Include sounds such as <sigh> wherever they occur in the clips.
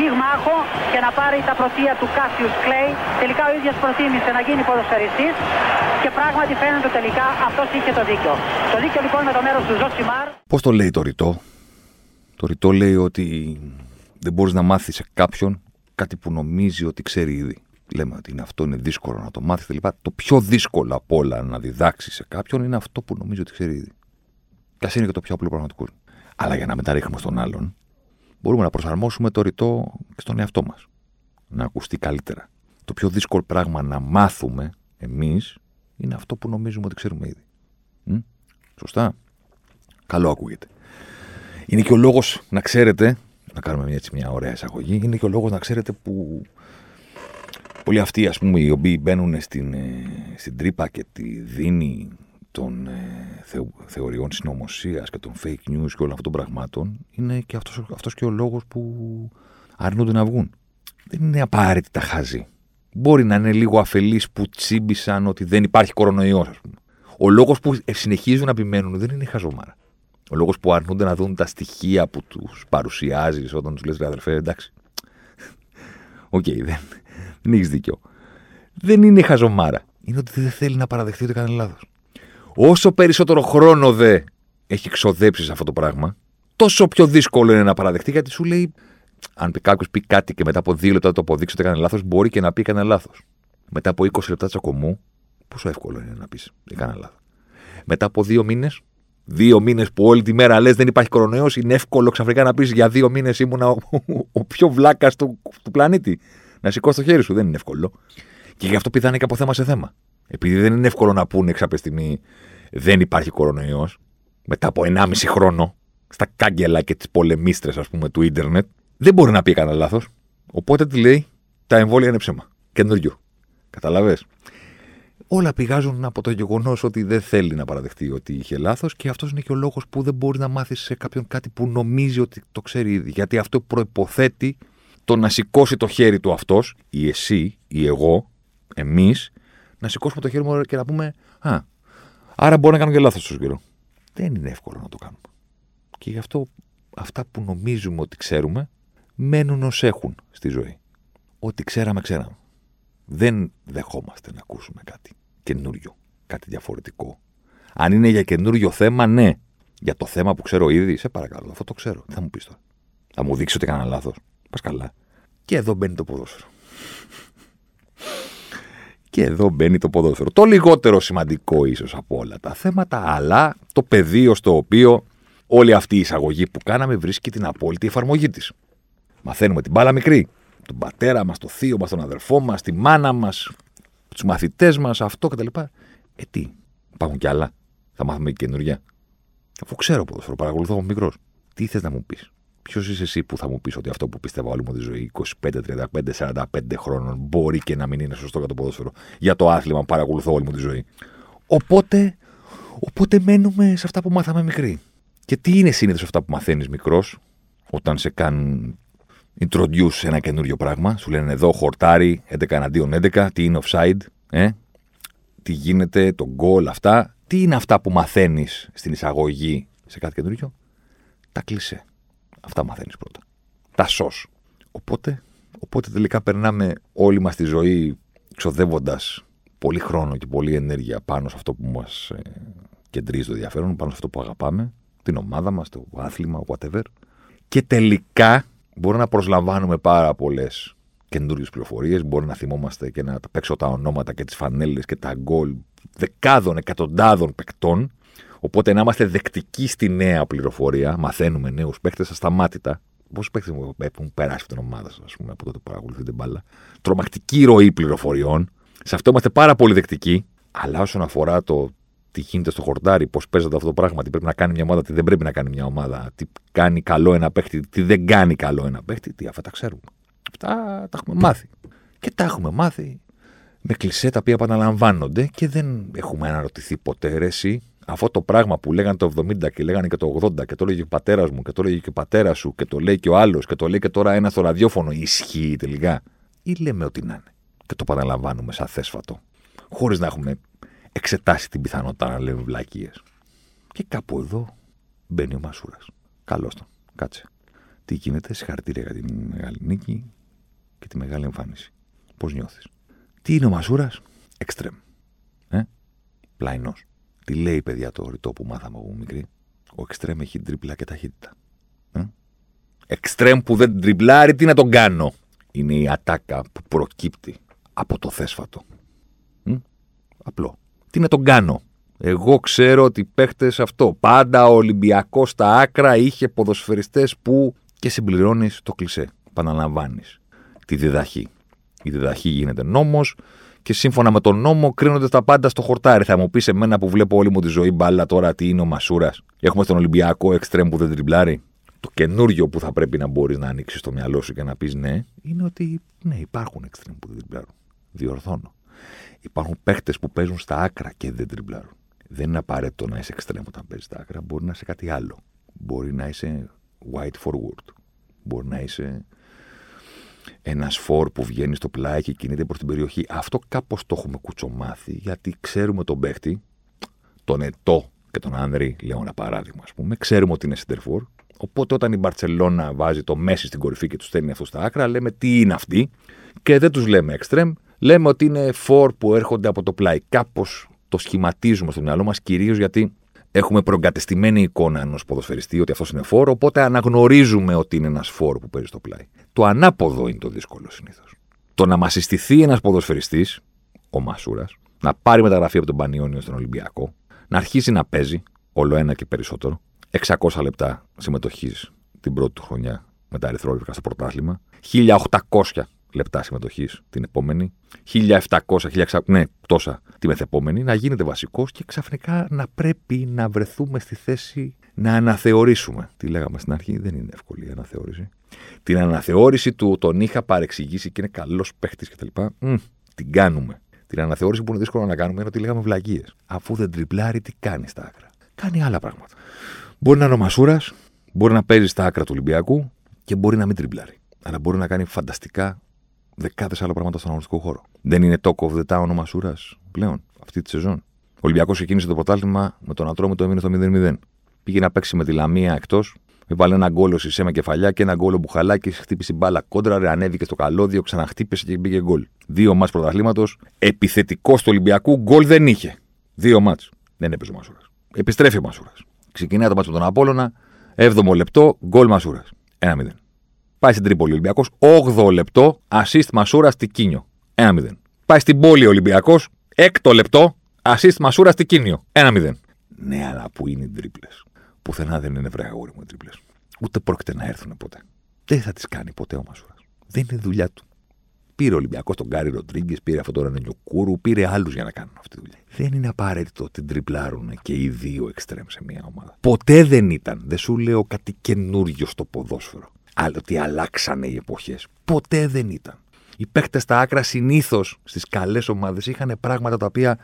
πυγμάχο και να πάρει τα πρωτεία του Κάσιους Κλέι. Τελικά ο ίδιος προτίμησε να γίνει ποδοσφαιριστής και πράγματι φαίνεται τελικά αυτός είχε το δίκιο. Το δίκιο λοιπόν με το μέρος του Ζοσιμάρ. Πώς το λέει το ρητό; Το ρητό λέει ότι δεν μπορείς να μάθεις σε κάποιον κάτι που νομίζει ότι ξέρει ήδη. Λέμε ότι είναι αυτό είναι δύσκολο να το μάθεις κλπ. Το πιο δύσκολο από όλα να διδάξεις σε κάποιον είναι αυτό που νομίζει ότι ξέρει ήδη. Και ας είναι και το πιο απλό πραγματικό. Αλλά για να μεταρρύχνουμε στον άλλον, μπορούμε να προσαρμόσουμε το ρητό και στον εαυτό μας. Να ακουστεί καλύτερα. Το πιο δύσκολο πράγμα να μάθουμε εμείς είναι αυτό που νομίζουμε ότι ξέρουμε ήδη. Μ; Σωστά. Καλό ακούγεται. Είναι και ο λόγος να ξέρετε, να κάνουμε μια, έτσι, μια ωραία εισαγωγή, είναι και ο λόγος να ξέρετε που πολλοί αυτοί ας πούμε, οι οποίοι μπαίνουν στην, ε, στην τρύπα και τη δίνει των ε, θεω, θεωριών συνωμοσίας και των fake news και όλων αυτών των πραγμάτων είναι και αυτός, αυτός και ο λόγος που αρνούνται να βγουν. Δεν είναι απαραίτητα χαζοί. Μπορεί να είναι λίγο αφελείς που τσίμπησαν ότι δεν υπάρχει κορονοϊός ας πούμε. Ο λόγος που συνεχίζουν να επιμένουν δεν είναι χαζομάρα. Ο λόγος που αρνούνται να δουν τα στοιχεία που τους παρουσιάζεις όταν τους λες ρε αδερφέ εντάξει. OK, okay, δεν, δεν έχεις δίκιο. Δεν είναι χαζομάρα. Είναι ότι δεν θέλει να παραδεχτεί ότι έκανε λάθος. Όσο περισσότερο χρόνο δε έχει ξοδέψει σε αυτό το πράγμα, τόσο πιο δύσκολο είναι να παραδεχτεί γιατί σου λέει, αν κάποιος πει κάτι και μετά από δύο λεπτά το αποδείξει ότι έκανε λάθος, μπορεί και να πει έκανε λάθος. Μετά από 20 λεπτά τσακωμού, πόσο εύκολο είναι να πεις έκανε λάθος. Μετά από δύο μήνες, δύο μήνες που όλη τη μέρα λες δεν υπάρχει κορονοϊός, είναι εύκολο ξαφνικά να πεις για δύο μήνες ήμουνα ο, ο, πιο βλάκας του, του πλανήτη. Να σηκώσει το χέρι σου, δεν είναι εύκολο. Και γι' αυτό πηδάνε και από θέμα σε θέμα. Επειδή δεν είναι εύκολο να πούνε κάποια στιγμή δεν υπάρχει κορονοϊός, μετά από 1,5 χρόνο, στα κάγκελα και τις πολεμίστρες, ας πούμε, του ίντερνετ, δεν μπορεί να πει κανένα λάθος. Οπότε τι λέει, τα εμβόλια είναι ψέμα. Καινούριο. Καταλαβέ. Όλα πηγάζουν από το γεγονός ότι δεν θέλει να παραδεχτεί ότι είχε λάθος και αυτός είναι και ο λόγος που δεν μπορεί να μάθει σε κάποιον κάτι που νομίζει ότι το ξέρει ήδη. Γιατί αυτό προποθέτει το να σηκώσει το χέρι του αυτός, ή εσύ, ή εγώ, εμείς, να σηκώσουμε το χέρι μου και να πούμε Α, άρα μπορεί να κάνω και λάθος στο καιρό. Δεν είναι εύκολο να το κάνουμε. Και γι' αυτό αυτά που νομίζουμε ότι ξέρουμε μένουν ως έχουν στη ζωή. Ό,τι ξέραμε, ξέραμε. Δεν δεχόμαστε να ακούσουμε κάτι καινούριο, κάτι διαφορετικό. Αν είναι για καινούριο θέμα, ναι. Για το θέμα που ξέρω ήδη, σε παρακαλώ, αυτό το ξέρω. Τι θα μου πεις τώρα. Θα μου δείξεις ότι έκανα λάθος. Πας καλά. Και εδώ μπαίνει το ποδόσφαιρο. Και εδώ μπαίνει το ποδόσφαιρο. Το λιγότερο σημαντικό ίσως από όλα τα θέματα, αλλά το πεδίο στο οποίο όλη αυτή η εισαγωγή που κάναμε βρίσκει την απόλυτη εφαρμογή της. Μαθαίνουμε την μπάλα μικρή. Τον πατέρα μας, τον θείο μας, τον αδερφό μας, τη μάνα μας, τους μαθητές μας, αυτό κτλ. Ε, τι, υπάρχουν κι άλλα. Θα μάθουμε και καινούργια. Αφού ξέρω ποδόσφαιρο, παρακολουθώ από μικρός. Τι θες να μου πεις; Ποιος είσαι εσύ που θα μου πεις ότι αυτό που πίστευα όλη μου τη ζωή, 25, 35, 45 χρόνων, μπορεί και να μην είναι σωστό για το ποδόσφαιρο, για το άθλημα που παρακολουθώ όλη μου τη ζωή. Οπότε, οπότε μένουμε σε αυτά που μάθαμε μικροί. Και τι είναι συνήθως αυτά που μαθαίνεις μικρός, όταν σε κάνουν introduce σε ένα καινούριο πράγμα, σου λένε εδώ χορτάρι 11 εναντίον 11, τι είναι offside, ε; τι γίνεται, το goal, αυτά. Τι είναι αυτά που μαθαίνεις στην εισαγωγή σε κάτι καινούριο, τα κλεισέ. Αυτά μαθαίνεις πρώτα. Τα σο. Οπότε, οπότε τελικά περνάμε όλη μας τη ζωή ξοδεύοντας πολύ χρόνο και πολλή ενέργεια πάνω σε αυτό που μας ε, κεντρίζει το ενδιαφέρον, πάνω σε αυτό που αγαπάμε, την ομάδα μας, το άθλημα, whatever. Και τελικά μπορεί να προσλαμβάνουμε πάρα πολλές καινούριες πληροφορίες. Μπορεί να θυμόμαστε και να παίξω τα ονόματα και τις φανέλες και τα γκολ δεκάδων, εκατοντάδων παικτών Οπότε να είμαστε δεκτικοί στη νέα πληροφορία, μαθαίνουμε νέους παίχτε ασταμάτητα. Πόσοι παίχτε μου έχουν περάσει από την ομάδα σας, ας πούμε, από τότε που παρακολουθείτε μπάλα. Τρομακτική ροή πληροφοριών. Σε αυτό είμαστε πάρα πολύ δεκτικοί. Αλλά όσον αφορά το τι γίνεται στο χορτάρι, πώς παίζεται αυτό το πράγμα, τι πρέπει να κάνει μια ομάδα, τι δεν πρέπει να κάνει μια ομάδα, τι κάνει καλό ένα παίχτη, τι δεν κάνει καλό ένα παίχτη, τι αυτά τα ξέρουμε. Αυτά τα έχουμε μάθει. Και τα έχουμε μάθει με κλισέ τα οποία επαναλαμβάνονται και δεν έχουμε αναρωτηθεί ποτέ ρε, εσύ, αυτό το πράγμα που λέγανε το 70 και λέγανε και το 80 και το λέγει ο πατέρας μου και το λέγει και ο πατέρας σου και το λέει και ο άλλος και το λέει και τώρα ένα στο ραδιόφωνο, ισχύει τελικά. Ή λέμε ότι να είναι. Και το παραλαμβάνουμε σαν θέσφατο. Χωρίς να έχουμε εξετάσει την πιθανότητα να λέμε βλακίες. Και κάπου εδώ μπαίνει ο Μασούρας. Καλώς τον. Κάτσε. Τι γίνεται, συγχαρητήρια για τη μεγάλη νίκη και τη μεγάλη εμφάνιση. Πώς νιώθεις; Τι είναι ο Μασούρας, εξτρεμ. Ε; Πλαϊνός. Τι λέει, παιδιά, το ρητό που μάθαμε από μικρή; Ο εξτρέμ έχει τρίπλα και ταχύτητα. Ε; Εξτρέμ που δεν τριπλάρει, τι να τον κάνω; Είναι η ατάκα που προκύπτει από το θέσφατο. Ε; Απλό. Τι να τον κάνω; Εγώ ξέρω ότι παίχτες αυτό. Πάντα ο Ολυμπιακός στα άκρα είχε ποδοσφαιριστές που και συμπληρώνεις το κλισέ. Παναλαμβάνεις τη διδαχή. Η διδαχή γίνεται νόμος και σύμφωνα με τον νόμο κρίνονται τα πάντα στο χορτάρι. Θα μου πεις σε μένα που βλέπω όλη μου τη ζωή μπάλα τώρα τι είναι ο Μασούρας. Έχουμε στον Ολυμπιακό εξτρέμ που δεν τριμπλάρει. Το καινούριο που θα πρέπει να μπορείς να ανοίξεις στο μυαλό σου και να πεις ναι, είναι ότι ναι, υπάρχουν εξτρέμ που δεν τριμπλάρουν. Διορθώνω. Υπάρχουν παίχτε που παίζουν στα άκρα και δεν τριμπλάρουν. Δεν είναι απαραίτητο να είσαι εξτρέμ όταν παίζεις στα άκρα. Μπορεί να είσαι κάτι άλλο. Μπορεί να είσαι white forward. Μπορεί να είσαι ένας φόρ που βγαίνει στο πλάι και κινείται προς την περιοχή. Αυτό κάπως το έχουμε κουτσομάθει, γιατί ξέρουμε τον παίχτη, τον Ετώ και τον Άνδρη, λέω ένα παράδειγμα, ας πούμε, ξέρουμε ότι είναι σεντερφόρ. Οπότε όταν η Μπαρσελόνα βάζει το Μέση στην κορυφή και τους στέλνει αυτό στα άκρα, λέμε τι είναι αυτοί και δεν τους λέμε extreme, λέμε ότι είναι φόρ που έρχονται από το πλάι. Κάπως το σχηματίζουμε στο μυαλό μας, κυρίως γιατί έχουμε προγκατεστημένη εικόνα ενός ποδοσφαιριστή ότι αυτός είναι φόρ, οπότε αναγνωρίζουμε ότι είναι ένας φόρ που παίζει στο πλάι. Το ανάποδο είναι το δύσκολο συνήθως. Το να μας συστηθεί ένας ποδοσφαιριστής, ο Μασούρας, να πάρει μεταγραφή από τον Πανιόνιο στον Ολυμπιακό, να αρχίσει να παίζει, όλο ένα και περισσότερο, 600 λεπτά συμμετοχής την πρώτη του χρονιά με τα ερυθρόλευκα στο πρωτάθλημα, 1800 λεπτά συμμετοχής την επόμενη, 1700, 1600, ναι, τόσα τη μεθεπόμενη, να γίνεται βασικός και ξαφνικά να πρέπει να βρεθούμε στη θέση να αναθεωρήσουμε. Τι λέγαμε στην αρχή, δεν είναι εύκολη η αναθεώρηση. Την αναθεώρηση του τον είχα παρεξηγήσει και είναι καλός παίχτης κτλ. την κάνουμε. Την αναθεώρηση που είναι δύσκολο να κάνουμε είναι ότι λέγαμε βλαγίε. Αφού δεν τριπλάρει, τι κάνει στα άκρα. Κάνει άλλα πράγματα. Μπορεί να είναι ο Μασούρας, μπορεί να παίζει στα άκρα του Ολυμπιακού και μπορεί να μην τριπλάρει. Αλλά μπορεί να κάνει φανταστικά δεκάδες άλλα πράγματα στον αγωνιστικό χώρο. Δεν είναι talk of the town ο Μασούρας πλέον αυτή τη σεζόν. Ο Ολυμπιακός ξεκίνησε το πρωτάθλημα με τον Ατρόμητο έμεινε στο 0-0. Πήγε να παίξει με τη Λαμία εκτός, έβαλε ένα γκολ σε με κεφαλιά και ένα γκολ μπουχαλάκι, χτύπησε μπάλα κόντρα, ρε, ανέβηκε στο καλώδιο, ξαναχτύπησε και πήγε γκολ. Δύο μάτς πρωταθλήματος, επιθετικός του Ολυμπιακού, γκολ δεν είχε. Δύο μάτς. Δεν έπαιζε ο Μασούρας. Επιστρέφει ο Μασούρας. Ξεκινάει το μάτσο με τον Απόλωνα, 7ο λεπτό, γκολ Μασούρας. 1-0. Πάει στην Τρίπολη Ολυμπιακός, 8ο λεπτό, assist Μασούρας Τικίνιο. 1-0. Πάει στην πόλη Ολυμπιακός, 6ο λεπτό, assist Μασούρας Τικίνιο. 1-0. Ναι, αλλά που είναι οι τρίπλε. Πουθενά δεν είναι βρέα μου οι τρίπλες. Ούτε πρόκειται να έρθουν ποτέ. Δεν θα τις κάνει ποτέ ο Μασούρας. Δεν είναι δουλειά του. Πήρε ο Ολυμπιακός τον Γκάρι Ροντρίγκες, πήρε αυτόν τον Ρενιοκούρου, πήρε άλλους για να κάνουν αυτή τη δουλειά. Δεν είναι απαραίτητο ότι τριπλάρουν και οι δύο εξτρέμ σε μια ομάδα. Ποτέ δεν ήταν. Δεν σου λέω κάτι καινούριο στο ποδόσφαιρο. Αλλά ότι αλλάξανε οι εποχές. Ποτέ δεν ήταν. Οι παίχτε στα άκρα συνήθως στις καλές ομάδες είχαν πράγματα τα οποία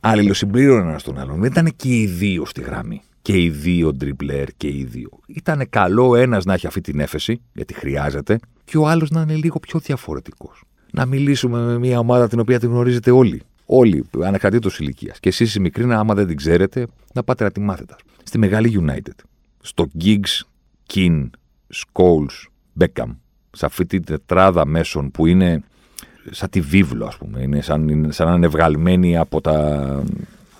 αλληλοσυμπλήρωναν ένα τον άλλον. Δεν ήταν και οι δύο στη γραμμή. Και οι δύο τριπλέρ και οι δύο. Ήταν καλό ένας να έχει αυτή την έφεση, γιατί χρειάζεται, και ο άλλος να είναι λίγο πιο διαφορετικός. Να μιλήσουμε με μια ομάδα την οποία την γνωρίζετε όλοι. Όλοι, ανεξαρτήτως ηλικίας. Και εσείς οι μικροί, άμα δεν την ξέρετε, να πάτε να τη μάθετε. Στη μεγάλη United. Στο Giggs, Kin, Scholes, Beckham. Σε αυτή την τετράδα μέσων που είναι σαν τη βίβλο, ας πούμε. Είναι σαν, σαν να είναι βγαλμένη από, τα,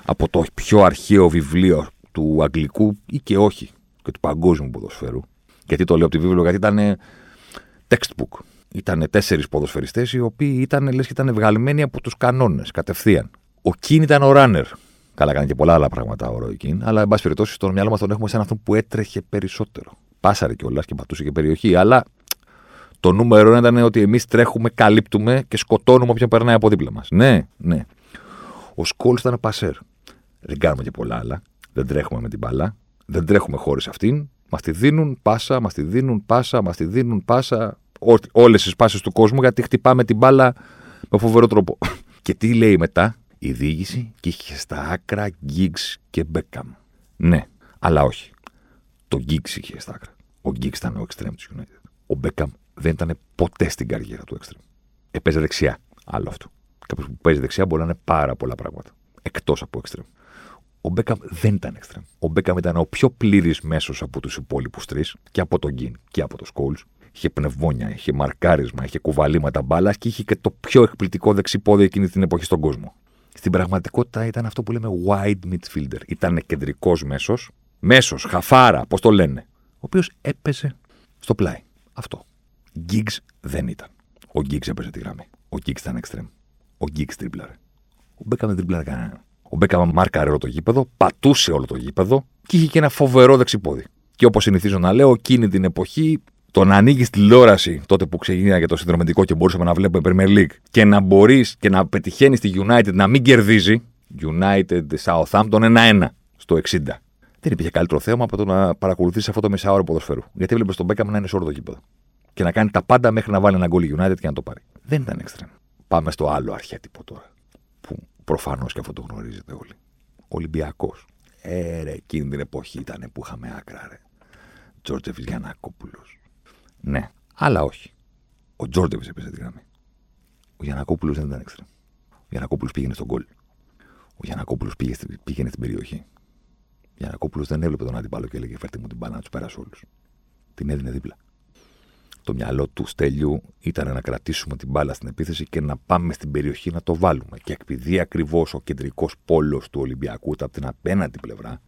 από το πιο αρχαίο βιβλίο του Αγγλικού ή και όχι, και του παγκόσμιου ποδοσφαίρου. Γιατί το λέω από τη βίβλο, γιατί ήταν textbook. Ήταν τέσσερις ποδοσφαιριστές οι οποίοι ήταν, λες, ήταν βγαλμένοι από τους κανόνες κατευθείαν. Ο Κιν ήταν ο runner. Καλά, έκανε και πολλά άλλα πράγματα ο Ρόι Κιν, αλλά εν πάση περιπτώσει στο μυαλό μας τον έχουμε σαν αυτόν που έτρεχε περισσότερο. Πάσαρε κιόλας και πατούσε και περιοχή, αλλά το νούμερο ήταν ότι εμείς τρέχουμε, καλύπτουμε και σκοτώνουμε όποιον περνάει από δίπλα μας. Ναι, ναι. Ο Σκόλς ήταν πασέρ. Δεν κάνουμε και πολλά άλλα. Δεν τρέχουμε με την μπάλα. Δεν τρέχουμε χωρίς αυτήν. Μας τη δίνουν πάσα, μας τη δίνουν πάσα, μας τη δίνουν πάσα. Όλες τις πάσες του κόσμου γιατί χτυπάμε την μπάλα Με φοβερό τρόπο. <laughs> και τι λέει μετά, η διοίκηση και είχε στα άκρα Giggs και Beckham. Ναι, αλλά όχι. Το Giggs είχε στα άκρα. Ο Giggs ήταν ο extreme της United. Ο Beckham δεν ήταν ποτέ στην καριέρα του extreme. Έπαιζε δεξιά. Άλλο αυτό. Κάποιος που παίζει δεξιά μπορεί να είναι πάρα πολλά πράγματα. Εκτός από extreme. Ο Μπέκαμ δεν ήταν extreme. Ο Μπέκαμ ήταν ο πιο πλήρης μέσος από τους υπόλοιπους τρεις και από τον Γκιν και από το Σκόλ. Είχε πνευμόνια, είχε μαρκάρισμα, είχε κουβαλήματα μπάλας και είχε και το πιο εκπληκτικό δεξιπόδι εκείνη την εποχή στον κόσμο. Στην πραγματικότητα ήταν αυτό που λέμε wide midfielder. Ήταν κεντρικός μέσος, μέσος, χαφάρα, πώς το λένε, ο οποίος έπεσε στο πλάι. Αυτό. Giggs δεν ήταν. Ο Giggs έπαιζε τη γραμμή. Ο Giggs ήταν εξτρέμ. Ο Giggs τρίμπλαρε. Ο Μπέκαμ δεν τρίμπλαρε κανέναν. Ο Μπέκαμ μάρκαρε όλο το γήπεδο, πατούσε όλο το γήπεδο και είχε και ένα φοβερό δεξί πόδι. Και όπως συνηθίζω να λέω, εκείνη την εποχή το να ανοίγεις τηλεόραση τότε που ξεκίνησε το συνδρομητικό και μπορούσαμε να βλέπουμε Premier League και να μπορείς και να πετυχαίνεις τη United να μην κερδίζει. United Southampton 1-1 στο 60. Δεν υπήρχε καλύτερο θέμα από το να παρακολουθήσει αυτό το μισάωρο ποδοσφαίρου. Γιατί έβλεπε τον Μπέκαμ να είναι σε όλο το γήπεδο. Και να κάνει τα πάντα μέχρι να βάλει ένα γκολ United και να το πάρει. Δεν ήταν extreme. Πάμε στο άλλο αρχέτυπο τώρα. Που προφανώς και αυτό το γνωρίζετε όλοι. Ολυμπιακός. Ε, ρε, εκείνη την εποχή ήταν που είχαμε άκρα, ρε. Τζόρτζεφ Γιανακόπουλο. Ναι, αλλά όχι. Ο Τζόρτζεφ έπαιζε τη γραμμή. Ο Γιανακόπουλο δεν ήταν έξτρα. Ο Γιανακόπουλο πήγαινε στον κόλ. Ο Γιανακόπουλο πήγαινε στην περιοχή. Ο Γιανακόπουλο δεν έβλεπε τον αντιπάλο και έλεγε Φέρτε μου την μπάνα να τους περάσω όλους. Την έδινε δίπλα το μυαλό του Στέλιου ήταν να κρατήσουμε την μπάλα στην επίθεση και να πάμε στην περιοχή να το βάλουμε. Και επειδή ακριβώς ο κεντρικός πόλος του Ολυμπιακού ήταν από την απέναντι πλευρά,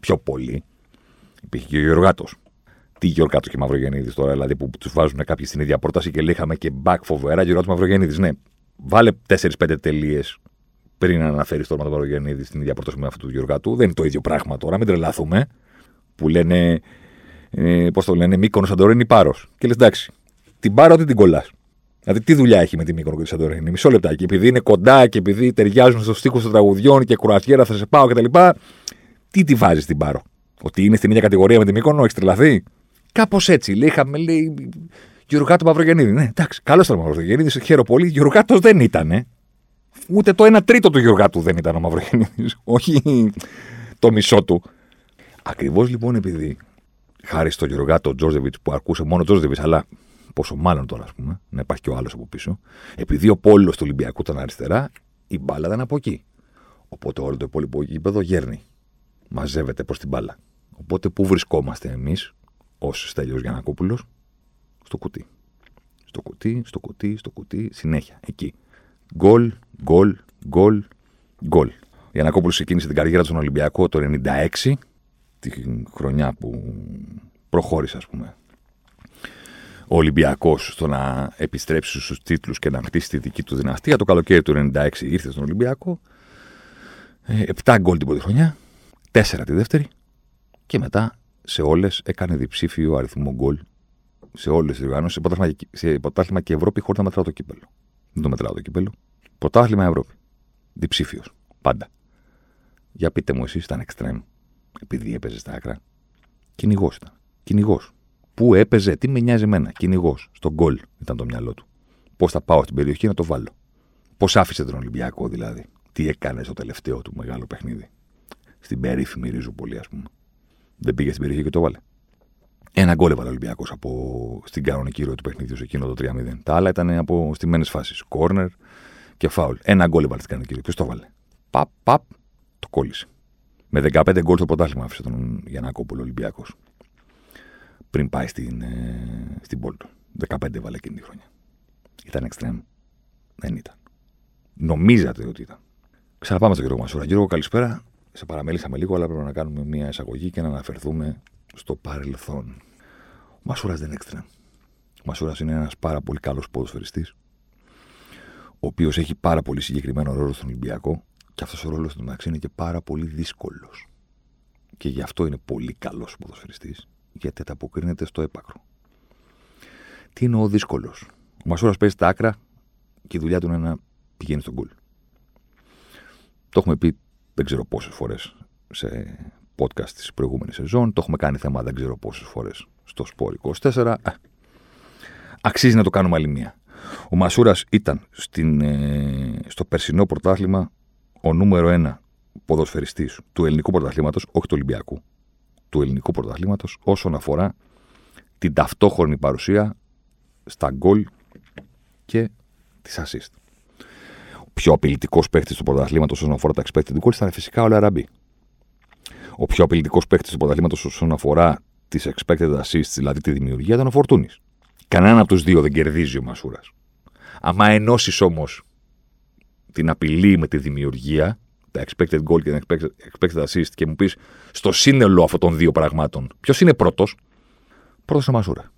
πιο πολύ, υπήρχε και ο Γιωργάτο. Τι Γιωργάτο και Μαυρογεννίδης τώρα, δηλαδή που τους βάζουν κάποιοι στην ίδια πρόταση και λέγαμε και back φοβερά Γιωργάτο Μαυρογεννίδης. Ναι, βάλε 4-5 τελείες πριν να αναφέρεις το όνομα του Μαυρογεννίδη στην ίδια πρόταση με αυτού του Γιωργάτου. Δεν είναι το ίδιο πράγμα τώρα, μην τρελαθούμε. Που λένε ε, πώς το λένε, Μήκονο Σαντορίνη Πάρος. Και λες εντάξει, την πάρω ότι την κολλάς. Δηλαδή, τι δουλειά έχει με τη Μήκονο και τη Σαντορίνη; Μισό λεπτάκι. Επειδή είναι κοντά και επειδή ταιριάζουν στο στίχο των τραγουδιών και κουρασιέρα θα σε πάω κτλ. Τι τη βάζεις την πάρω; Ότι είναι στην ίδια κατηγορία με τη Μήκονο, έχεις τρελαθεί; Κάπως έτσι. Λέει, είχαμε, λέει, Γιουργάτο Μαυρογεννίδη. Ναι, εντάξει, καλός ήταν ο Μαυρογεννίδη, χαίρομαι πολύ. Γιουργάτος δεν ήταν. Ε. Ούτε το 1 τρίτο του Γιουργάτου δεν ήταν ο Μαυρογεννίδη. <laughs> Όχι το μισό του. Ακριβώς λοιπόν επειδή χάρη στο Γιωργάτο Τζόρζεβιτ που αρκούσε μόνο Τζόρζεβιτ, αλλά πόσο μάλλον τώρα, ας πούμε, να υπάρχει και ο άλλος από πίσω, επειδή ο πόλος του Ολυμπιακού ήταν αριστερά, η μπάλα ήταν από εκεί. Οπότε όλο το υπόλοιπο γήπεδο γέρνει. Μαζεύεται προς την μπάλα. Οπότε πού βρισκόμαστε εμείς, ως Στέλιος Γιανακόπουλος, στο κουτί. Στο κουτί, στο κουτί, στο κουτί, συνέχεια. Εκεί. Γκολ, γκολ, γκολ, γκολ. Γιανακόπουλος ξεκίνησε την καριέρα του στον Ολυμπιακό το 96 τη χρονιά που προχώρησε, ας πούμε, ο Ολυμπιακός στο να επιστρέψει στους τίτλους και να χτίσει τη δική του δυναστεία. Το καλοκαίρι του 96 ήρθε στον Ολυμπιακό. Ε, 7 γκολ την πρώτη χρονιά, 4 τη δεύτερη και μετά σε όλες έκανε διψήφιο αριθμό γκολ σε όλες τις οργανώσεις. Σε πρωτάθλημα και Ευρώπη χωρίς να μετράω το κύπελο. Δεν το μετράω το κύπελο. Πρωτάθλημα Ευρώπη. Διψήφιος. Πάντα. Για πείτε μου εσείς, ήταν extreme επειδή έπαιζε στα άκρα. Κυνηγός ήταν. Κυνηγός. Πού έπαιζε, τι με νοιάζει εμένα. Κυνηγός. Στον γκολ ήταν το μυαλό του. Πώς θα πάω στην περιοχή να το βάλω. Πώς άφησε τον Ολυμπιακό δηλαδή. Τι έκανε στο τελευταίο του μεγάλο παιχνίδι. Στην περίφημη Ριζουπολή, ας πούμε. Δεν πήγε στην περιοχή και το βάλε. Ένα γκολ έβαλε ο Ολυμπιακός από στην κανονική ροή του παιχνιδιού σε εκείνο το 3-0. Τα άλλα ήταν από στιμένες φάσεις. Κόρνερ και φάουλ. Ένα γκολ έβαλε στην κανονική ροή. Ποιος το βάλε; Παπ, παπ, το κόλλησε. Με 15 γκολ στο πρωτάθλημα άφησε τον Γιαννάκοπουλο Ολυμπιακός. Πριν πάει στην, ε, στην Πόλτο. 15 βάλε εκείνη τη χρονιά. Ήταν extreme. Δεν ήταν. Νομίζατε ότι ήταν. Ξαναπάμε στον κύριο Μασούρα. Γιώργο, καλησπέρα. Σε παραμέλησαμε λίγο, αλλά πρέπει να κάνουμε μια εισαγωγή και να αναφερθούμε στο παρελθόν. Ο Μασούρας δεν είναι extreme. Ο Μασούρας είναι ένας πάρα πολύ καλός ποδοσφαιριστής, ο οποίος έχει πάρα πολύ συγκεκριμένο ρόλο στον Ολυμπιακό και αυτός ο ρόλος του μεταξύ είναι και πάρα πολύ δύσκολος. Και γι' αυτό είναι πολύ καλός ποδοσφαιριστής, γιατί ανταποκρίνεται στο έπακρο. Τι είναι ο δύσκολος. Ο Μασούρας παίζει τα άκρα και η δουλειά του είναι να πηγαίνει στον κουλ. Το έχουμε πει δεν ξέρω πόσες φορές σε podcast της προηγούμενης σεζόν. Το έχουμε κάνει θέμα δεν ξέρω πόσες φορές στο Σπόρ 24. αξίζει να το κάνουμε άλλη μία. Ο Μασούρας ήταν στην, ε, στο περσινό πρωτάθλημα ο νούμερο ένα ποδοσφαιριστής του ελληνικού πρωταθλήματος, όχι του Ολυμπιακού, του ελληνικού πρωταθλήματος, όσον αφορά την ταυτόχρονη παρουσία στα γκολ και τις assist. Ο πιο απειλητικός παίκτης του πρωταθλήματος όσον αφορά τα expected goals ήταν φυσικά ο Λαραμπή. Ο πιο απειλητικός παίκτης του πρωταθλήματος όσον αφορά τις expected assists, δηλαδή τη δημιουργία, ήταν ο Φορτούνης. Κανένα από τους δύο δεν κερδίζει ο Μασούρας. Άμα ενώσεις όμως την απειλή με τη δημιουργία, τα expected goal και τα expected assist και μου πεις στο σύνολο αυτών των δύο πραγμάτων, ποιος είναι πρώτος, πρώτος ο Μασούρα.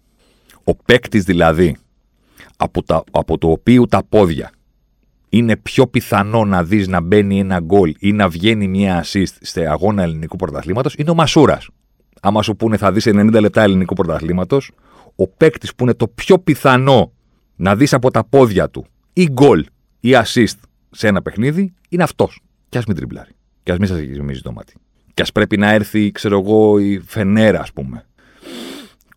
Ο παίκτης δηλαδή από, τα, από το οποίο τα πόδια είναι πιο πιθανό να δεις να μπαίνει ένα γκολ ή να βγαίνει μια assist σε αγώνα ελληνικού πρωταθλήματος είναι ο Μασούρας. Άμα σου πούνε θα δεις 90 λεπτά ελληνικού πρωταθλήματος, ο παίκτης που είναι το πιο πιθανό να δεις από τα πόδια του ή γκολ ή assist σε ένα παιχνίδι είναι αυτός. Κι ας μην τριμπλάρει. Κι ας μην σας γεμίζει το μάτι. Κι ας πρέπει να έρθει, ξέρω εγώ, η Φενέρα, ας πούμε.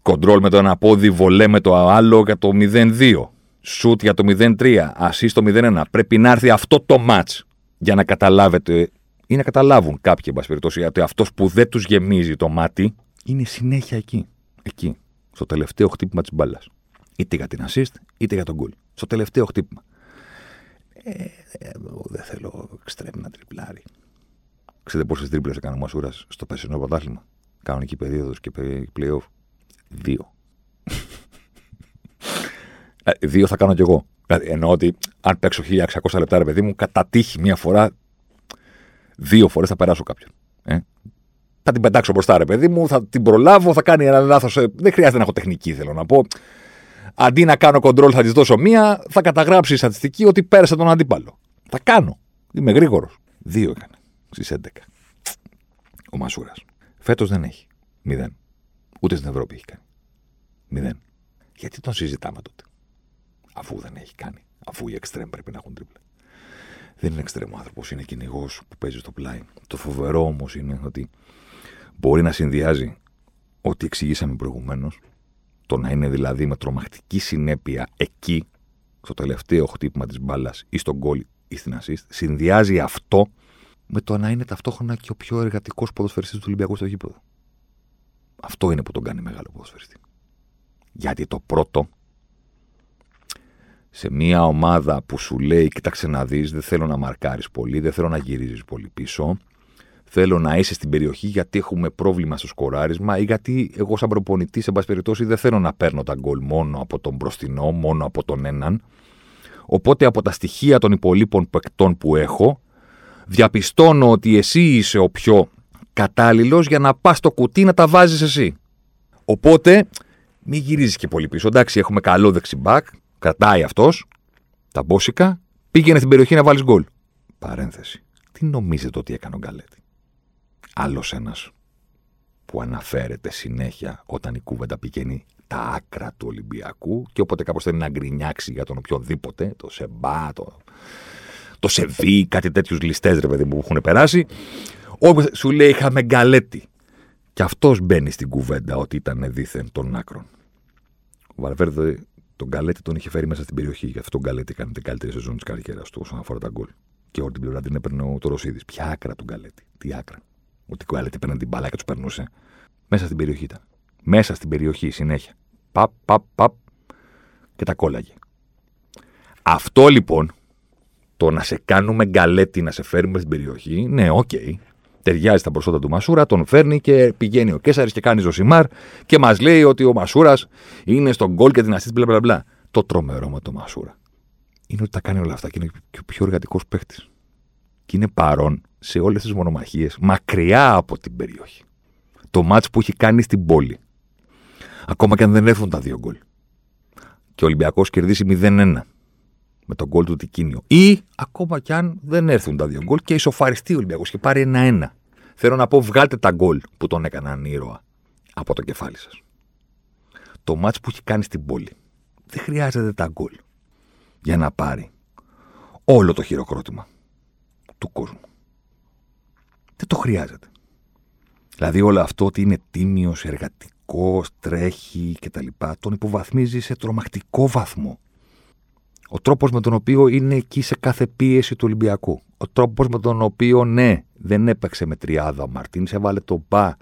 Κοντρόλ με το ένα πόδι, βολέ με το άλλο για το 0-2. Σουτ για το 0-3. Ασύ το 0-1. Πρέπει να έρθει αυτό το ματ για να καταλάβετε ή να καταλάβουν κάποιοι, εν πάση περιπτώσει, ότι αυτός που δεν τους γεμίζει το μάτι είναι συνέχεια εκεί. Εκεί. Στο τελευταίο χτύπημα της μπάλας. Είτε για την assist, είτε για τον γκολ. Στο τελευταίο χτύπημα. Ε, εγώ δεν θέλω εξτρέμ να τριπλάρει. Ξέρετε πόσες τρίπλες έκανε ο Μασούρας στο περσινό πρωτάθλημα; Κανονική περίοδος και playoff. Δύο. Ε, δύο θα κάνω κι εγώ. Δηλαδή, εννοώ ότι αν παίξω 1600 λεπτά, ρε παιδί μου, κατά τύχη μία φορά, δύο φορές θα περάσω κάποιον. Ε; Θα την πετάξω μπροστά, ρε παιδί μου, θα την προλάβω, θα κάνει ένα λάθος. Ε, δεν χρειάζεται να έχω τεχνική, θέλω να πω. Αντί να κάνω κοντρόλ, θα της δώσω μία, θα καταγράψει η στατιστική ότι πέρασε τον αντίπαλο. Θα κάνω. Είμαι γρήγορος. Δύο έκανε στις 11. Ο Μασούρας. Φέτος δεν έχει. Μηδέν. Ούτε στην Ευρώπη έχει κάνει. Μηδέν. Γιατί τον συζητάμε τότε; Αφού δεν έχει κάνει. Αφού οι εξτρέμ πρέπει να έχουν τρίπλα. Δεν είναι εξτρέμ ο άνθρωπος, είναι κυνηγός που παίζει στο πλάι. Το φοβερό όμως είναι ότι μπορεί να συνδυάζει ό,τι εξηγήσαμε προηγουμένως, το να είναι δηλαδή με τρομακτική συνέπεια εκεί, στο τελευταίο χτύπημα της μπάλας ή στον γκολ ή στην assist, συνδυάζει αυτό με το να είναι ταυτόχρονα και ο πιο εργατικός ποδοσφαιριστής του Ολυμπιακού στο γήπεδο. Αυτό είναι που τον κάνει μεγάλο ποδοσφαιριστή. Γιατί το πρώτο, σε μια ομάδα που σου λέει, κοίταξε να δεις, δεν θέλω να μαρκάρεις πολύ, δεν θέλω να γυρίζεις πολύ πίσω, θέλω να είσαι στην περιοχή γιατί έχουμε πρόβλημα στο σκοράρισμα ή γιατί εγώ σαν προπονητής, σε πάση περιπτώσει, δεν θέλω να παίρνω τα γκολ μόνο από τον μπροστινό, μόνο από τον έναν. Οπότε από τα στοιχεία των υπολείπων παικτών που έχω, διαπιστώνω ότι εσύ είσαι ο πιο κατάλληλος για να πας στο κουτί να τα βάζεις εσύ. Οπότε, μην γυρίζεις και πολύ πίσω. Εντάξει, έχουμε καλό δεξιμπάκ, κρατάει αυτός, τα μπόσικα, πήγαινε στην περιοχή να βάλεις γκολ. Παρένθεση. Τι νομίζετε ότι έκανε ο Γκαλέτη; Άλλος ένας που αναφέρεται συνέχεια όταν η κούβεντα πηγαίνει τα άκρα του Ολυμπιακού και όποτε κάπως θέλει να γκρινιάξει για τον οποιοδήποτε, το Σεμπά, το, το Σεβί, κάτι τέτοιους ληστές ρε παιδί μου που έχουν περάσει, όπου σου λέει είχαμε γκαλέτη. Και αυτός μπαίνει στην κουβέντα ότι ήταν δίθεν των άκρων. Ο Βαλβέρδε τον γκαλέτη τον είχε φέρει μέσα στην περιοχή. Γι' αυτό τον γκαλέτη έκανε την καλύτερη σεζόν της καριέρας του όσον αφορά τα γκολ. Και όλη την πλευρά την έπαιρνε ο Τωροσίδη. Ποια άκρα του γκαλέτη. Τι άκρα. Ότι ο γκαλέτη παίρνει την μπαλά και τους περνούσε. Μέσα στην περιοχή ήταν. Μέσα στην περιοχή συνέχεια. Παπ, παπ, παπ. Και τα κόλλαγε. Αυτό λοιπόν, το να σε κάνουμε γκαλέτη, να σε φέρουμε στην περιοχή, ναι, οκ. Okay. Ταιριάζει στα προσώτα του Μασούρα, τον φέρνει και πηγαίνει ο Κέσσαρη και κάνει ζωσιμάρ και μας λέει ότι ο Μασούρας είναι στον γκολ και την αστή μπλα μπλα μπλα. Το τρομερό με το Μασούρα είναι ότι τα κάνει όλα αυτά και είναι και ο πιο εργατικός παίχτη. Και είναι παρόν σε όλες τις μονομαχίες, μακριά από την περιοχή. Το μάτς που έχει κάνει στην πόλη. Ακόμα και αν δεν έρθουν τα δύο γκολ. Και ο Ολυμπιακός κερδίσει 0-1 με τον γκολ του Τικίνιο. Ή ακόμα κι αν δεν έρθουν τα δύο γκολ και ισοφαριστεί ο Ολυμπιακός και πάρει ένα-ένα. Θέλω να πω, βγάλτε τα γκολ που τον έκαναν ήρωα από το κεφάλι σας. Το μάτς που έχει κάνει στην πόλη. Δεν χρειάζεται τα γκολ για να πάρει όλο το χειροκρότημα του κόσμου. Δεν το χρειάζεται. Δηλαδή όλο αυτό ότι είναι τίμιος, εργατικός, τρέχει κτλ. Τον υποβαθμίζει σε τρομακτικό βαθμό. Ο τρόπος με τον οποίο είναι εκεί σε κάθε πίεση του Ολυμπιακού. Ο τρόπος με τον οποίο, ναι, δεν έπαιξε με τριάδα ο Μαρτίνς, έβαλε τον Μπα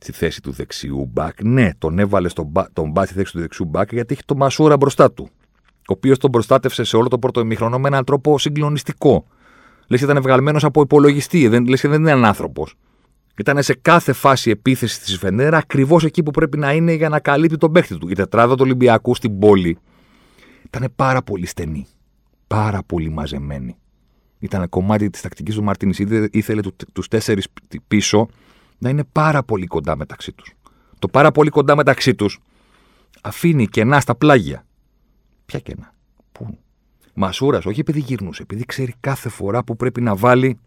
στη θέση του δεξιού μπακ. Ναι, τον έβαλε στον μπα, τον μπα στη θέση του δεξιού μπακ γιατί έχει τον Μασούρα μπροστά του. Ο οποίος τον προστάτευσε σε όλο το πρώτο ημίχρονο με έναν τρόπο συγκλονιστικό. Λες ήταν βγαλμένος από υπολογιστή, δεν, λες δεν είναι άνθρωπο. Ήταν σε κάθε φάση επίθεσης της Φενέρα ακριβώς εκεί που πρέπει να είναι για να καλύπτει τον παίχτη του. Η τετράδα του Ολυμπιακού στην πόλη ήταν πάρα πολύ στενή. Πάρα πολύ μαζεμένη. Ήταν κομμάτι της τακτικής του Μαρτίνης. Ήθελε του τέσσερις πίσω να είναι πάρα πολύ κοντά μεταξύ τους. Το πάρα πολύ κοντά μεταξύ τους αφήνει κενά στα πλάγια. Ποια κενά; Πού. Μασούρας, όχι επειδή γυρνούσε, επειδή ξέρει κάθε φορά που πρέπει να βάλει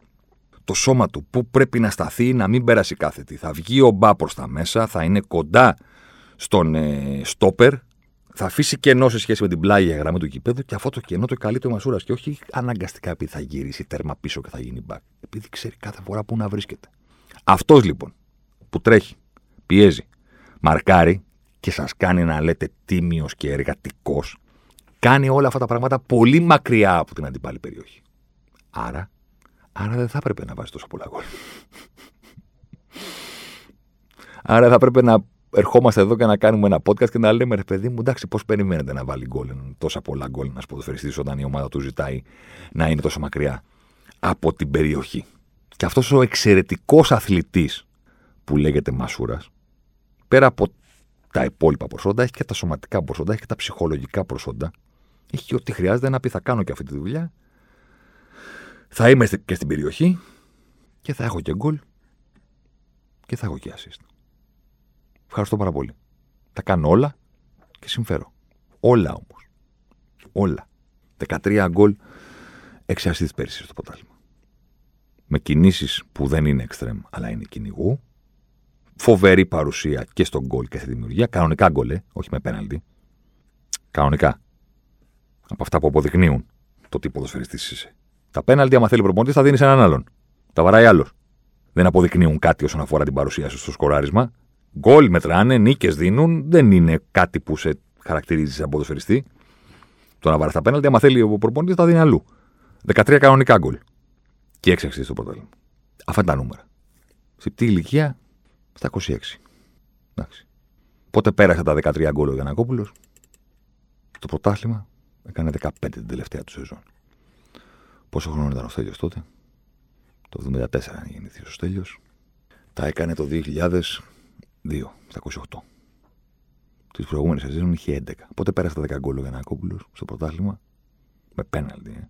το σώμα του, που πρέπει να σταθεί, να μην πέρασει κάθετη. Θα βγει ο μπα προ τα μέσα, θα είναι κοντά στον ε, στόπερ, θα αφήσει κενό σε σχέση με την πλάγια γραμμή του κηπέδου και αυτό το κενό το καλύπτει ο Μασούρας. Και όχι αναγκαστικά επειδή θα γυρίσει τέρμα πίσω και θα γίνει μπακ. Επειδή ξέρει κάθε φορά που να βρίσκεται. Αυτός λοιπόν που τρέχει, πιέζει, μαρκάρει και σας κάνει να λέτε τίμιος και εργατικός, κάνει όλα αυτά τα πράγματα πολύ μακριά από την αντιπάλη περιοχή. Άρα, άρα δεν θα έπρεπε να βάζει τόσο πολλά γκολ. Άρα θα έπρεπε να ερχόμαστε εδώ και να κάνουμε ένα podcast και να λέμε ρε παιδί μου, εντάξει, πώς περιμένετε να βάλει γκολ, τόσα πολλά γκολ να σποδοφεριστεί όταν η ομάδα του ζητάει να είναι τόσο μακριά από την περιοχή. Και αυτός ο εξαιρετικός αθλητής που λέγεται Μασούρας, πέρα από τα υπόλοιπα προσόντα, έχει και τα σωματικά προσόντα, έχει και τα ψυχολογικά προσόντα. Έχει και ό,τι χρειάζεται να πει: Θα κάνω και αυτή τη δουλειά. Θα είμαι και στην περιοχή και θα έχω και γκολ και θα έχω και assist. Ευχαριστώ πάρα πολύ. Τα κάνω όλα και συμφέρω. Όλα όμως. Όλα. 13 γκολ, 6 assist πέρυσι στο ποτάλημα με κινήσεις που δεν είναι extreme, αλλά είναι κυνηγού. Φοβερή παρουσία και στον γκολ και στη δημιουργία. Κανονικά γκολ, ε, όχι με πέναλτι. Κανονικά. Από αυτά που αποδεικνύουν το τι ποδοσφαιριστής είσαι. Τα πέναλτι, άμα θέλει προπονητής, θα δίνεις έναν άλλον. Τα βαράει άλλος. Δεν αποδεικνύουν κάτι όσον αφορά την παρουσία σου στο σκοράρισμα. Γκολ μετράνε, νίκες δίνουν. Δεν είναι κάτι που σε χαρακτηρίζει σαν ποδοσφαιριστή. Το να βαράς τα πέναλτι, άμα θέλει ο προπονητής, θα δίνει αλλού. 13 κανονικά γκολ και έξαξε στο πρωτάθλημα. Αυτά είναι τα νούμερα. Σε τι ηλικία, στα 26. Εντάξει. Πότε πέρασε τα 13 γκολ ο Γιανακόπουλο, το πρωτάθλημα έκανε 15 την τελευταία του σεζόν. Πόσο χρόνο ήταν ο Στέλιος τότε, το 74 αν γεννηθεί ο Στέλιος. Τα έκανε το 2002, στα 28. Τις προηγούμενες σεζόν είχε 11. Πότε πέρασε τα 10 γκολ ο Γιανακόπουλο στο πρωτάθλημα, με πέναλτι. Ε.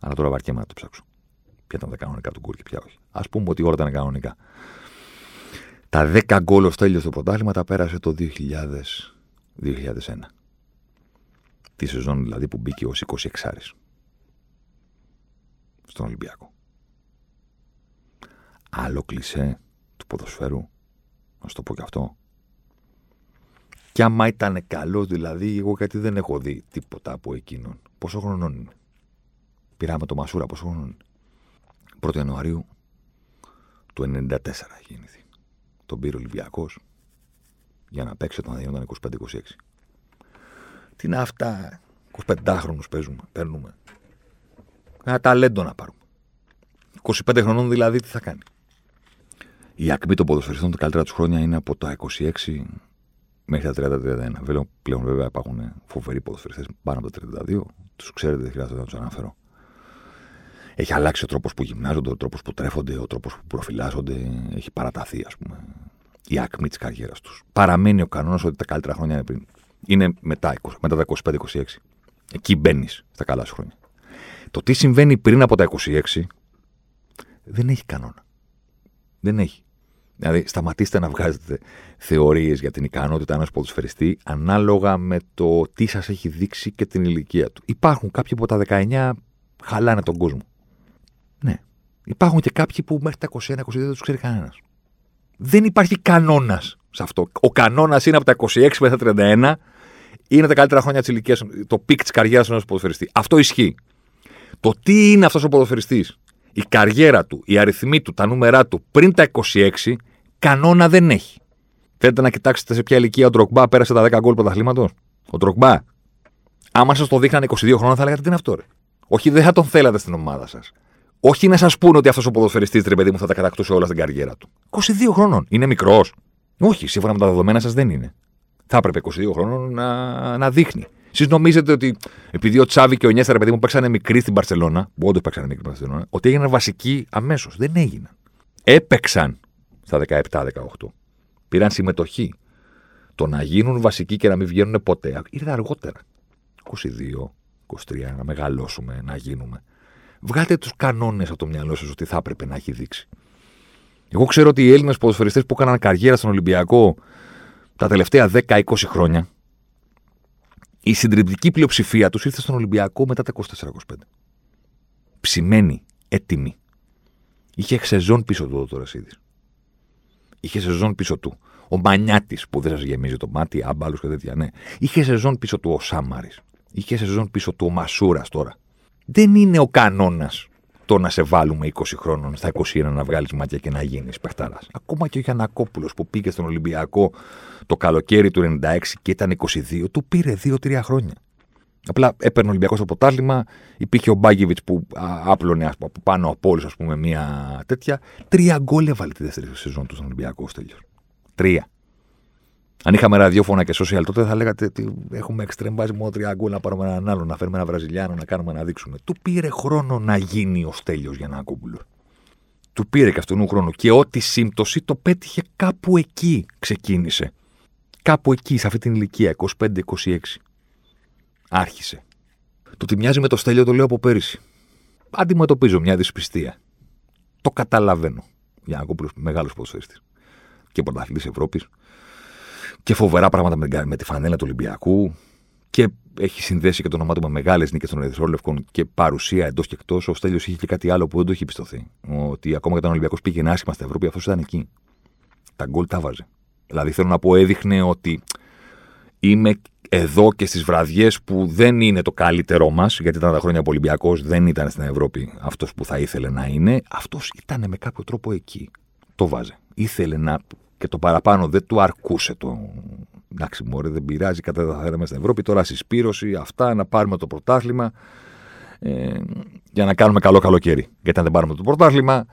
Αλλά τώρα βαρκέμαι να το ψάξω ποια ήταν τα κανονικά του γκολ και ποια όχι. Α πούμε ότι όλα ήταν κανονικά. Τα 10 γκολ ω τέλειο στο πρωτάθλημα τα πέρασε το 2000, 2001. Τη σεζόν δηλαδή που μπήκε ως 26 άρης στον Ολυμπιακό. Άλλο κλισέ του ποδοσφαίρου, να σου το πω και αυτό. Κι άμα ήταν καλός, δηλαδή, εγώ γιατί δεν έχω δει τίποτα από εκείνον. Πόσο χρονών είναι; Πήραμε το Μασούρα, πόσο χρονών είναι; 1 Ιανουαρίου του 1994 έχει γεννηθεί. Τον πήρε ο Ολυμπιακός για να παίξει όταν γινόταν 25-26. Τι είναι αυτά, 25χρονου παίζουμε, παίρνουμε. Ένα ταλέντο να πάρουμε. 25 χρονών δηλαδή τι θα κάνει. Η ακμή των ποδοσφαιριστών τα καλύτερα τους χρόνια είναι από τα 26 μέχρι τα 30-31. Πλέον βέβαια υπάρχουν φοβεροί ποδοσφαιριστές πάνω από τα 32. Τους ξέρετε, δεν χρειάζεται να τους αναφέρω. Έχει αλλάξει ο τρόπος που γυμνάζονται, ο τρόπος που τρέφονται, ο τρόπος που προφυλάσσονται. Έχει παραταθεί, ας πούμε, η άκμη της καριέρας τους. Παραμένει ο κανόνας ότι τα καλύτερα χρόνια είναι πριν. Είναι μετά, μετά τα 25-26. Εκεί μπαίνεις στα καλά σου χρόνια. Το τι συμβαίνει πριν από τα 26 δεν έχει κανόνα. Δεν έχει. Δηλαδή, σταματήστε να βγάζετε θεωρίες για την ικανότητα ενός ποδοσφαιριστή ανάλογα με το τι σας έχει δείξει και την ηλικία του. Υπάρχουν κάποιοι που από τα 19 χαλάνε τον κόσμο. Ναι. Υπάρχουν και κάποιοι που μέχρι τα 21-22 δεν τους ξέρει κανένας. Δεν υπάρχει κανόνας σε αυτό. Ο κανόνας είναι από τα 26 μέχρι τα 31 είναι τα καλύτερα χρόνια της ηλικίας, το peak της καριέρας ενός ποδοσφαιριστή. Αυτό ισχύει. Το τι είναι αυτός ο ποδοσφαιριστής, η καριέρα του, οι αριθμοί του, τα νούμερά του πριν τα 26, κανόνα δεν έχει. Θέλετε να κοιτάξετε σε ποια ηλικία ο Ντροκμπά πέρασε τα 10 γκολ πρωταθλήματος; Ο Ντροκμπά. Άμα σας το δείχνανε 22 χρόνια, θα λέγατε τι είναι αυτό, ρε. Όχι, δεν θα τον θέλατε στην ομάδα σας. Όχι να σας πούνε ότι αυτός ο ποδοσφαιριστής, ρε παιδί μου, θα τα κατακτούσε όλα στην καριέρα του. 22 χρόνων. Είναι μικρός. Όχι, σύμφωνα με τα δεδομένα σας δεν είναι. Θα έπρεπε 22 χρόνων να, να δείχνει. Εσείς νομίζετε ότι επειδή ο Τσάβη και ο Νιέστα, ρε παιδί μου, παίξανε μικροί στην Παρσελώνα, που όντως παίξανε μικροί στην Παρσελώνα, ότι έγιναν βασικοί αμέσως. Δεν έγιναν. Έπαιξαν στα 17-18. Πήραν συμμετοχή. Το να γίνουν βασικοί και να μην βγαίνουν ποτέ ήρθε αργότερα. 22, 23, να μεγαλώσουμε, να γίνουμε. Βγάλτε τους κανόνες από το μυαλό σας ότι θα έπρεπε να έχει δείξει. Εγώ ξέρω ότι οι Έλληνες ποδοσφαιριστές που έκαναν καριέρα στον Ολυμπιακό τα τελευταία 10-20 χρόνια, η συντριπτική πλειοψηφία τους ήρθε στον Ολυμπιακό μετά τα 24-25. Ψημένη, έτοιμη. Είχε σεζόν πίσω του ο Τωρασίδη. Είχε σεζόν πίσω του. Ο Μανιάτης που δεν σας γεμίζει το μάτι, άμπαλους και τέτοια, ναι. Είχε σεζόν πίσω του ο Σάμαρης. Είχε σεζόν πίσω του ο Μασούρας τώρα. Δεν είναι ο κανόνας το να σε βάλουμε 20 χρόνων στα 21 να βγάλεις μάτια και να γίνεις παιχτάρας. Ακόμα και ο Γιανακόπουλος που πήγε στον Ολυμπιακό το καλοκαίρι του 96 και ήταν 22, του πήρε 2-3 χρόνια. Απλά έπαιρνε ο Ολυμπιακός στο ποτάλημα, υπήρχε ο Μπάγκεβιτς που άπλωνε από πάνω από όλους, ας πούμε, μία τέτοια. Τρία γκολ έβαλε τη δεύτερη σεζόν του στον Ολυμπιακό τέλειο. Τρία. Αν είχαμε ραδιόφωνα και social τότε θα λέγατε ότι έχουμε εξτρέμ βάζει μόνο τρία γκολ να πάρουμε έναν άλλο, να φέρουμε ένα Βραζιλιάνο, να κάνουμε να δείξουμε. Του πήρε χρόνο να γίνει ο Στέλιος για να κόμπουλο. Του πήρε και αυτόν χρόνο. Και ό,τι σύμπτωση το πέτυχε κάπου εκεί ξεκίνησε. Κάπου εκεί, σε αυτή την ηλικία, 25-26. Άρχισε. Το ότι μοιάζει με το Στέλιο το λέω από πέρυσι. Αντιμετωπίζω μια δυσπιστία. Το καταλαβαίνω. Για να κόμπουλο μεγάλος ποδοσφαιριστής. Και πρωταθλητής Ευρώπης και φοβερά πράγματα με, με τη φανέλα του Ολυμπιακού και έχει συνδέσει και το όνομά του με μεγάλες νίκες των Ερυθρόλευκων και παρουσία εντός και εκτός. Ο Στέλιος είχε και κάτι άλλο που δεν το έχει πιστωθεί. Ότι ακόμα και όταν ο Ολυμπιακός πήγαινε άσχημα στην Ευρώπη, αυτός ήταν εκεί. Τα γκολ τα βάζε. Δηλαδή θέλω να πω, έδειχνε ότι είμαι εδώ και στις βραδιές που δεν είναι το καλύτερό μας, γιατί ήταν τα χρόνια που ο Ολυμπιακός δεν ήταν στην Ευρώπη αυτός που θα ήθελε να είναι. Αυτός ήταν με κάποιο τρόπο εκεί. Το βάζε. Ήθελε να και το παραπάνω δεν του αρκούσε το. Εντάξει, μωρέ, δεν πειράζει, κατά τα θέλαμε στην Ευρώπη. Τώρα συσπήρωση, αυτά, να πάρουμε το πρωτάθλημα ε, για να κάνουμε καλό καλοκαίρι. Γιατί αν δεν πάρουμε το πρωτάθλημα,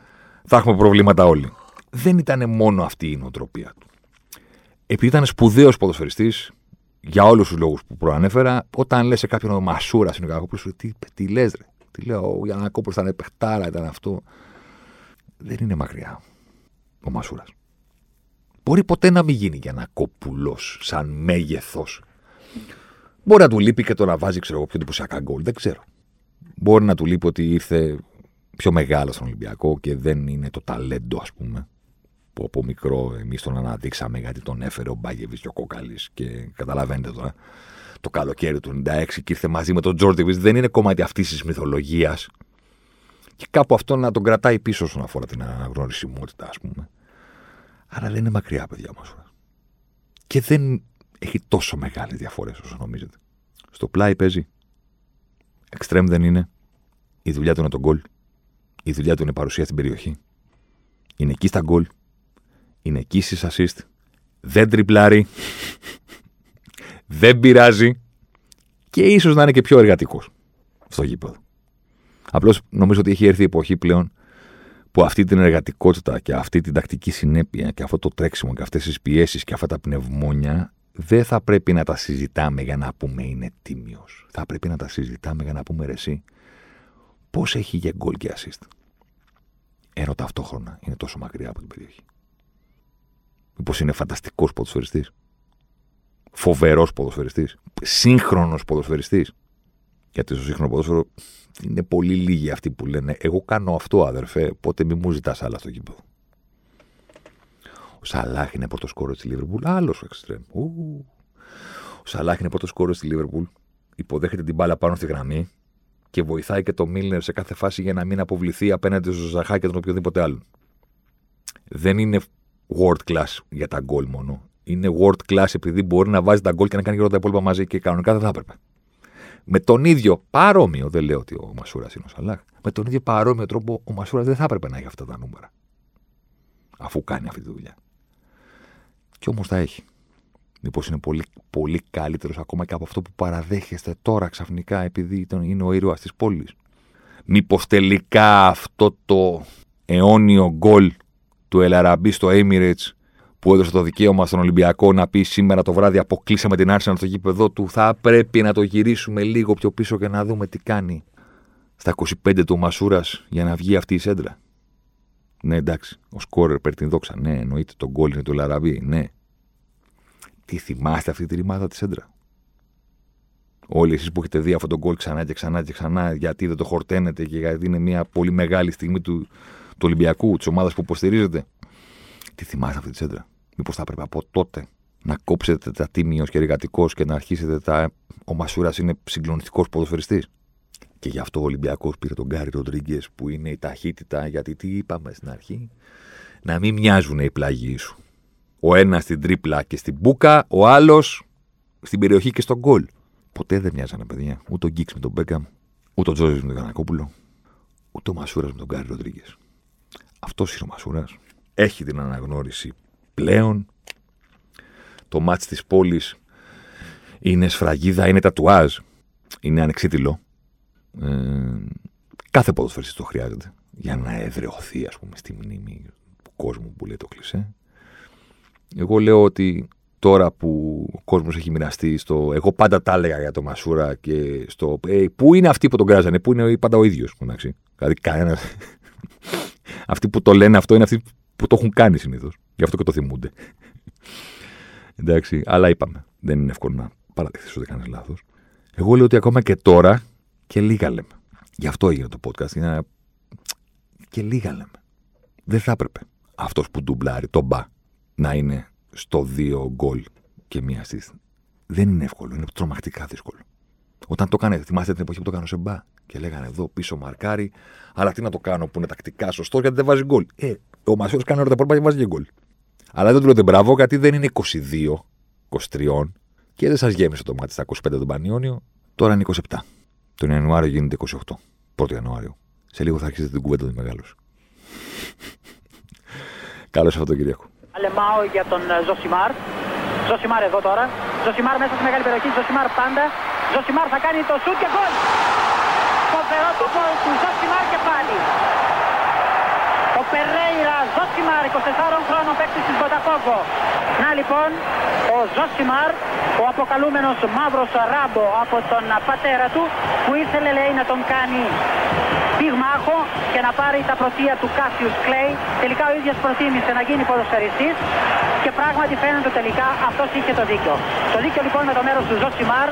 θα έχουμε προβλήματα όλοι. Δεν ήταν μόνο αυτή η νοοτροπία του. Επειδή ήταν σπουδαίος ποδοσφαιριστής, για όλους τους λόγους που προανέφερα, όταν λες σε κάποιον ο Μασούρα είναι ο σου τι, τι λες, ρε; Τι λέω, για να κόψω ήταν παιχτάρα, ήταν αυτό. Δεν είναι μακριά ο Μασούρας. Μπορεί ποτέ να μην γίνει για ένα κόπουλο σαν μέγεθος. Μπορεί να του λείπει και το να βάζει ξέρω, πιο εντυπωσιακά γκολ. Δεν ξέρω. Μπορεί να του λείπει ότι ήρθε πιο μεγάλο στον Ολυμπιακό και δεν είναι το ταλέντο, ας πούμε. Που από μικρό εμείς τον αναδείξαμε γιατί τον έφερε ο Μπάγεβι και ο Κόκαλης. Και καταλαβαίνετε τώρα. Το καλοκαίρι του 96 και ήρθε μαζί με τον Τζόρτεβι. Δεν είναι κομμάτι αυτής της μυθολογίας. Και κάπου αυτό να τον κρατάει πίσω όσον αφορά την αναγνωρισιμότητα, ας πούμε. Άρα δεν είναι μακριά, παιδιά μας. Και δεν έχει τόσο μεγάλες διαφορές όσο νομίζετε. Στο πλάι παίζει. Εξτρέμ δεν είναι. Η δουλειά του είναι το γκολ. Η δουλειά του είναι παρουσία στην περιοχή. Είναι εκεί στα γκολ. Είναι εκεί στις assist. Δεν τριπλάρει. δεν πειράζει. Και ίσως να είναι και πιο εργατικός στο γήπεδο. Απλώς νομίζω ότι έχει έρθει η εποχή πλέον που αυτή την εργατικότητα και αυτή την τακτική συνέπεια και αυτό το τρέξιμο και αυτές τις πιέσεις και αυτά τα πνευμόνια δεν θα πρέπει να τα συζητάμε για να πούμε είναι τίμιος. Θα πρέπει να τα συζητάμε για να πούμε ρε εσύ πώς έχει για γκολ και assist. Ενώ ταυτόχρονα είναι τόσο μακριά από την περιοχή. Μήπως είναι φανταστικός ποδοσφαιριστής. Φοβερός ποδοσφαιριστής. Σύγχρονος ποδοσφαιριστής. Γιατί στο σύγχρονο ποδόσφαιρο είναι πολύ λίγοι αυτοί που λένε Εγώ κάνω αυτό, αδερφέ, πότε μη μου ζητάς άλλα στο κήπο. Ο Σαλάχ είναι πρώτος κόρος στη Λίβερπουλ. Άλλος εξτρέμ. Ο Σαλάχ είναι πρώτος κόρος στη Λίβερπουλ. Υποδέχεται την μπάλα πάνω στη γραμμή και βοηθάει και το Μίλνερ σε κάθε φάση για να μην αποβληθεί απέναντι στο Ζαχά και τον οποιοδήποτε άλλον. Δεν είναι world class για τα γκολ μόνο. Είναι world class επειδή μπορεί να βάζει τα γκολ και να κάνει και όλα τα υπόλοιπα μαζί και κανονικά δεν θα έπρεπε με τον ίδιο παρόμοιο, δεν λέω ότι ο Μασούρας είναι ο Σαλάχ, με τον ίδιο παρόμοιο τρόπο ο Μασούρας δεν θα έπρεπε να έχει αυτά τα νούμερα. Αφού κάνει αυτή τη δουλειά. Κι όμως τα έχει. Μήπως είναι πολύ, πολύ καλύτερος ακόμα και από αυτό που παραδέχεστε τώρα ξαφνικά επειδή είναι ο ήρωας της πόλης. Μήπως τελικά αυτό το αιώνιο γκολ του Ελαραμπή στο Emirates που έδωσε το δικαίωμα στον Ολυμπιακό να πει σήμερα το βράδυ αποκλείσαμε την Arsenal στο γήπεδο του, θα πρέπει να το γυρίσουμε λίγο πιο πίσω και να δούμε τι κάνει στα 25 του Μασούρας για να βγει αυτή η σέντρα. Ναι, εντάξει. Ο σκόρερ παίρνει την δόξα. Ναι, εννοείται το γκολ είναι του Λαραμπή. Ναι. Τι θυμάστε αυτή τη ρημάδα τη σέντρα; Όλοι εσείς που έχετε δει αυτό το γκολ ξανά και ξανά και ξανά, γιατί δεν το χορταίνετε και γιατί είναι μια πολύ μεγάλη στιγμή του, του Ολυμπιακού, της ομάδας που υποστηρίζετε. Τι θυμάστε αυτή τη σέντρα; Μήπως θα έπρεπε από τότε να κόψετε τα τίμιο και εργατικό και να αρχίσετε τα. Ο Μασούρας είναι συγκλονιστικός ποδοσφαιριστής; Και γι' αυτό ο Ολυμπιακός πήρε τον Γκάρι Ροντρίγκες που είναι η ταχύτητα, γιατί τι είπαμε στην αρχή, να μην μοιάζουν οι πλάγιοι σου. Ο ένας στην τρίπλα και στην μπουκα, ο άλλος στην περιοχή και στον γκολ. Ποτέ δεν μοιάζανε, παιδιά. Ούτε ο Γκίξ με τον Μπέκαμ, ούτε ο Τζόζε με τον Γανακόπουλο, ούτε ο Μασούρας με τον Γκάρι Ροντρίγκες. Αυτός είναι ο Μασούρας. Έχει την αναγνώριση πλέον. Το μάτς της πόλης είναι σφραγίδα, είναι τατουάζ. Είναι ανεξίτηλο. Ε, κάθε ποδοσφαιριστής το χρειάζεται για να εδρεωθεί ας πούμε στη μνήμη του κόσμου που λέει το κλισέ. Εγώ λέω ότι τώρα που ο κόσμος έχει μοιραστεί στο εγώ πάντα τα έλεγα για το Μασούρα και στο ε, πού είναι αυτοί που τον κράζανε, πού είναι πάντα ο ίδιος Δηλαδή κανένα <laughs> αυτοί που το λένε αυτό είναι αυτοί που το έχουν κάνει συνήθως. Γι' αυτό και το θυμούνται. <laughs> Εντάξει, αλλά είπαμε. Δεν είναι εύκολο να παραδεχθεί ότι κάνεις λάθος. Εγώ λέω ότι ακόμα και τώρα και λίγα λέμε. Γι' αυτό έγινε το podcast. Είναι... Και λίγα λέμε. Δεν θα έπρεπε αυτός που ντουμπλάρει το μπα να είναι στο δύο γκολ και μία στη. Δεν είναι εύκολο. Είναι τρομακτικά δύσκολο. Όταν το έκανε, θυμάστε την εποχή που το κάνω σε μπα και λέγανε εδώ πίσω μαρκάρι, αλλά τι να το κάνω που είναι τακτικά σωστός γιατί δεν βάζει γκολ. Ε, ο Μασούρας κάνει όλα τα πρώτα και βάζει και γκολ. Αλλά δεν του λέτε μπράβο γιατί δεν είναι 22, 23 και δεν σας γέμισε το μάτι στα 25 τον Πανιόνιο. Τώρα είναι 27. Τον Ιανουάριο γίνεται 28. 1 Ιανουάριο. Σε λίγο θα αρχίσετε την κουβέντα του μεγάλους. <laughs> Καλό Σαββατοκύριακο. Αλεμάο για τον ε, Ζοσιμάρ. Ζοσιμάρ εδώ τώρα. Ζοσιμάρ μέσα στη μεγάλη περιοχή. Ζοσιμάρ πάντα. Ζοσιμάρ θα κάνει το σουτ και γκολ. Φοβερό το γκολ του Ζοσιμάρ και πάλι. Ο Περέιρα Ζοσιμάρ, 24 χρόνων παίκτης της Μποταφόγκο. Να λοιπόν, ο Ζοσιμάρ, ο αποκαλούμενος μαύρος Ράμπο από τον πατέρα του, που ήθελε λέει να τον κάνει πυγμάχο και να πάρει τα πρωτεία του Κάσιους Κλέι. Τελικά ο ίδιος προτίμησε να γίνει ποδοσφαιριστής και πράγματι φαίνεται τελικά αυτός είχε το δίκιο. Το δίκιο λοιπόν με το μέρος του Ζοσιμάρ.